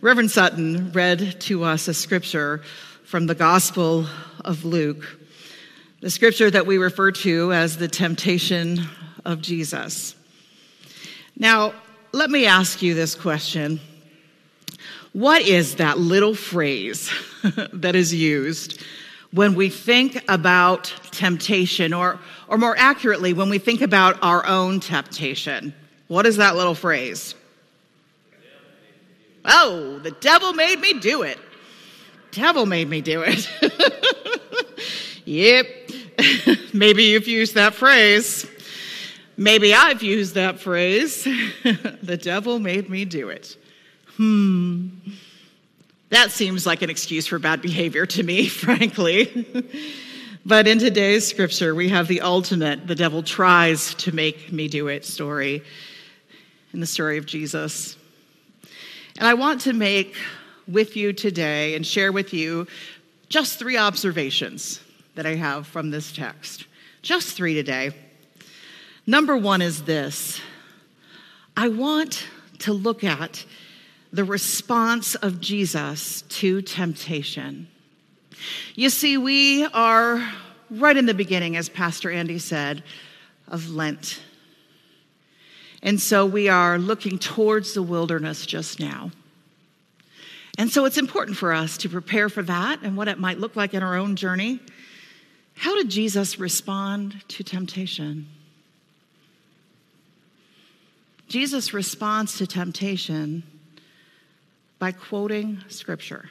Reverend Sutton read to us a scripture from the Gospel of Luke, the scripture that we refer to as the temptation of Jesus. Now, let me ask you this question What is that little phrase that is used when we think about temptation, or, or more accurately, when we think about our own temptation? What is that little phrase? Oh, the devil made me do it. Devil made me do it. yep. Maybe you've used that phrase. Maybe I've used that phrase. the devil made me do it. Hmm. That seems like an excuse for bad behavior to me, frankly. but in today's scripture, we have the ultimate, the devil tries to make me do it story in the story of Jesus. And I want to make with you today and share with you just three observations that I have from this text. Just three today. Number one is this I want to look at the response of Jesus to temptation. You see, we are right in the beginning, as Pastor Andy said, of Lent. And so we are looking towards the wilderness just now. And so it's important for us to prepare for that and what it might look like in our own journey. How did Jesus respond to temptation? Jesus responds to temptation by quoting scripture.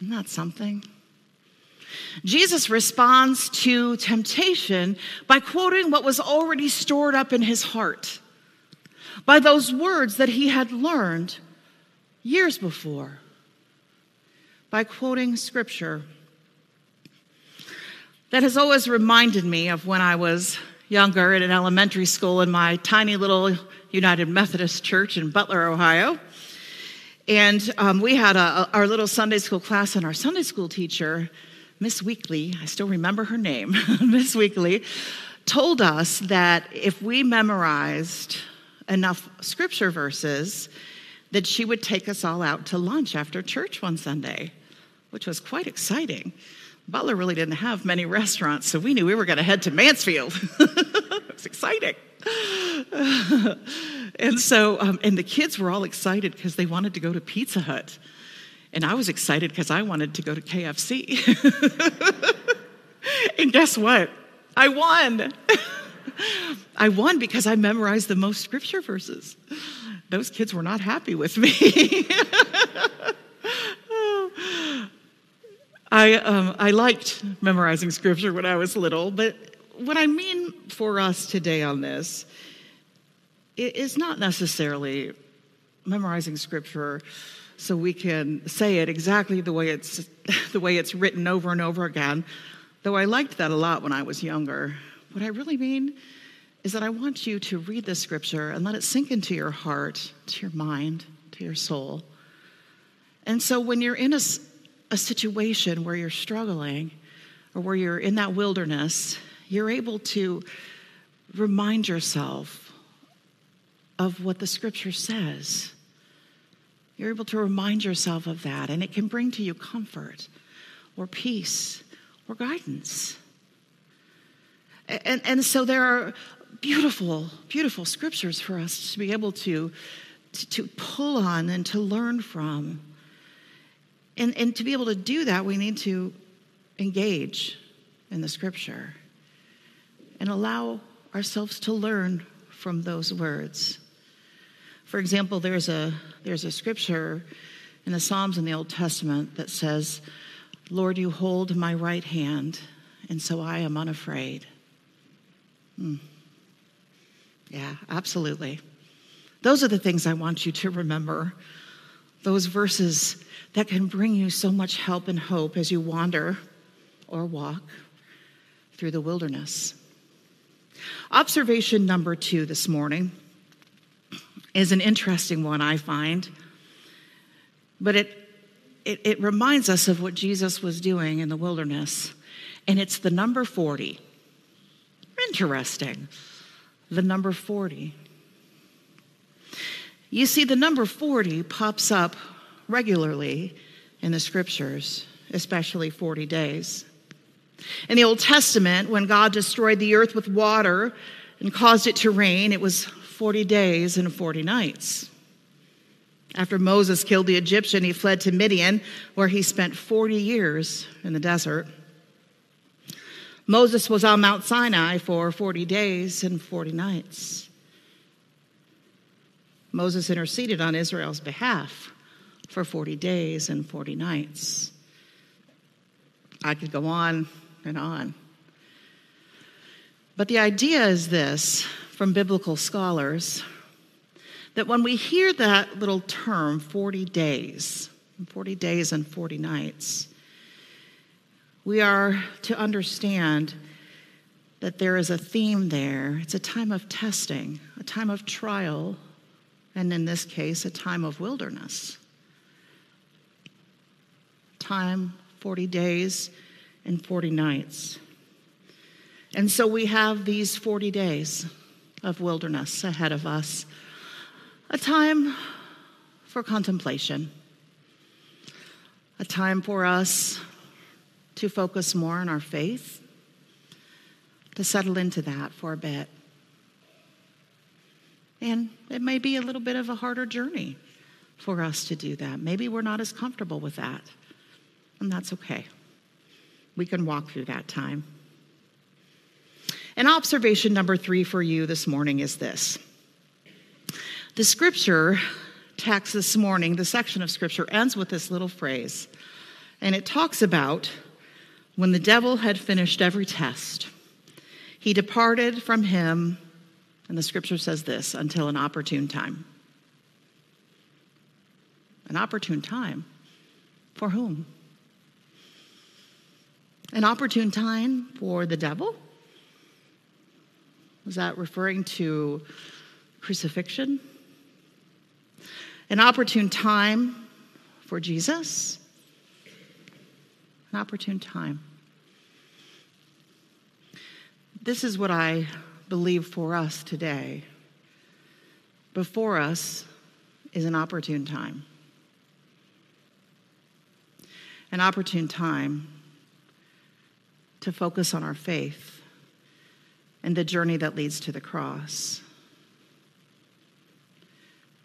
Isn't that something? Jesus responds to temptation by quoting what was already stored up in his heart, by those words that he had learned years before, by quoting scripture. That has always reminded me of when I was younger in an elementary school in my tiny little United Methodist church in Butler, Ohio. And um, we had a, our little Sunday school class, and our Sunday school teacher Miss Weekly, I still remember her name, Miss Weekly, told us that if we memorized enough scripture verses, that she would take us all out to lunch after church one Sunday, which was quite exciting. Butler really didn't have many restaurants, so we knew we were going to head to Mansfield. it was exciting. and so, um, and the kids were all excited because they wanted to go to Pizza Hut. And I was excited because I wanted to go to KFC. and guess what? I won. I won because I memorized the most scripture verses. Those kids were not happy with me. I, um, I liked memorizing scripture when I was little, but what I mean for us today on this is not necessarily memorizing scripture so we can say it exactly the way it's the way it's written over and over again. Though I liked that a lot when I was younger. What I really mean is that I want you to read this scripture and let it sink into your heart, to your mind, to your soul. And so when you're in a, a situation where you're struggling or where you're in that wilderness, you're able to remind yourself of what the scripture says you're able to remind yourself of that, and it can bring to you comfort or peace or guidance. And, and so there are beautiful, beautiful scriptures for us to be able to, to, to pull on and to learn from. And, and to be able to do that, we need to engage in the scripture and allow ourselves to learn from those words. For example, there's a, there's a scripture in the Psalms in the Old Testament that says, Lord, you hold my right hand, and so I am unafraid. Hmm. Yeah, absolutely. Those are the things I want you to remember. Those verses that can bring you so much help and hope as you wander or walk through the wilderness. Observation number two this morning is an interesting one, I find. But it, it, it, reminds us of what Jesus was doing in the wilderness. And it's the number 40. Interesting. The number 40. You see, the number 40 pops up regularly in the scriptures, especially 40 days. In the Old Testament, when God destroyed the earth with water and caused it to rain, it was 40 days and 40 nights. After Moses killed the Egyptian, he fled to Midian, where he spent 40 years in the desert. Moses was on Mount Sinai for 40 days and 40 nights. Moses interceded on Israel's behalf for 40 days and 40 nights. I could go on and on. But the idea is this from biblical scholars that when we hear that little term, 40 days, 40 days and 40 nights, we are to understand that there is a theme there. It's a time of testing, a time of trial, and in this case, a time of wilderness. Time 40 days and 40 nights. And so we have these 40 days of wilderness ahead of us, a time for contemplation, a time for us to focus more on our faith, to settle into that for a bit. And it may be a little bit of a harder journey for us to do that. Maybe we're not as comfortable with that, and that's okay. We can walk through that time. And observation number three for you this morning is this the scripture text this morning, the section of scripture ends with this little phrase, and it talks about when the devil had finished every test, he departed from him, and the scripture says this, until an opportune time. An opportune time. For whom? An opportune time for the devil? Was that referring to crucifixion? An opportune time for Jesus? An opportune time. This is what I believe for us today. Before us is an opportune time. An opportune time to focus on our faith and the journey that leads to the cross.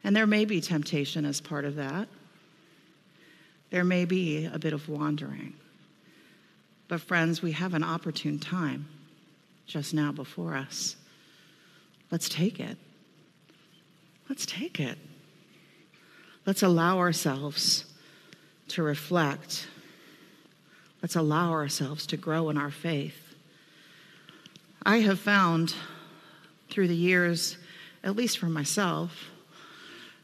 And there may be temptation as part of that. There may be a bit of wandering. But, friends, we have an opportune time just now before us. Let's take it. Let's take it. Let's allow ourselves to reflect. Let's allow ourselves to grow in our faith. I have found through the years, at least for myself,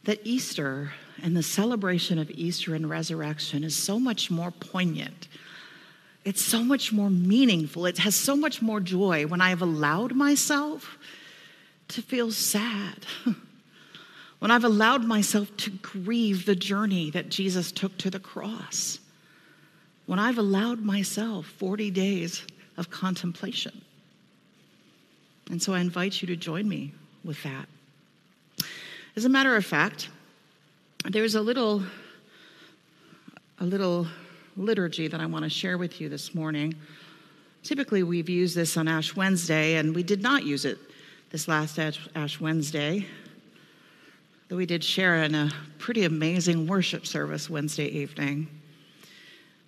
that Easter and the celebration of Easter and resurrection is so much more poignant it's so much more meaningful. It has so much more joy when I have allowed myself to feel sad. when I've allowed myself to grieve the journey that Jesus took to the cross. When I've allowed myself 40 days of contemplation. And so I invite you to join me with that. As a matter of fact, there's a little a little liturgy that I want to share with you this morning. Typically, we've used this on Ash Wednesday, and we did not use it this last Ash, Wednesday, though we did share in a pretty amazing worship service Wednesday evening.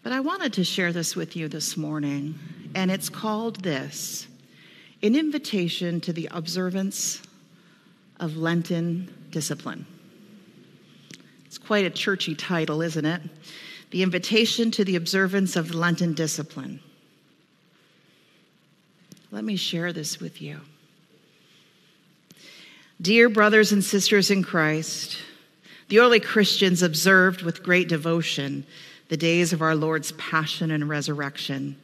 But I wanted to share this with you this morning, and it's called this An Invitation to the Observance of Lenten Discipline. It's quite a churchy title, isn't it? the invitation to the observance of Lenten discipline. Let me share this with you. Dear brothers and sisters in Christ, the early Christians observed with great devotion the days of our Lord's passion and resurrection.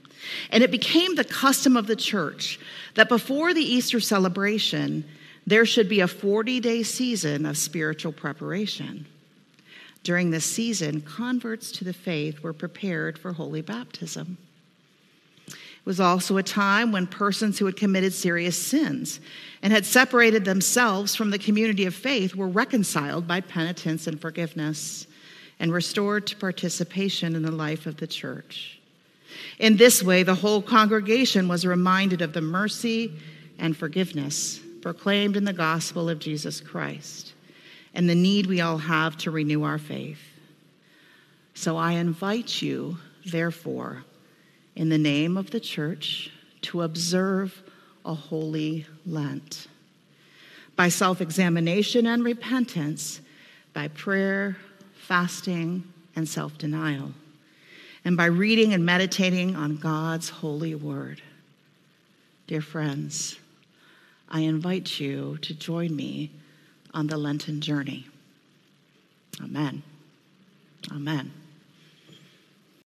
And it became the custom of the church that before the Easter celebration, there should be a 40 day season of spiritual preparation. During this season, converts to the faith were prepared for holy baptism. It was also a time when persons who had committed serious sins and had separated themselves from the community of faith were reconciled by penitence and forgiveness and restored to participation in the life of the church. In this way, the whole congregation was reminded of the mercy and forgiveness proclaimed in the gospel of Jesus Christ and the need we all have to renew our faith. So I invite you, therefore, in the name of the church, to observe a holy Lent. By self examination and repentance, by prayer, fasting, and self denial, and by reading and meditating on God's holy word. Dear friends, I invite you to join me on the Lenten journey. Amen. Amen.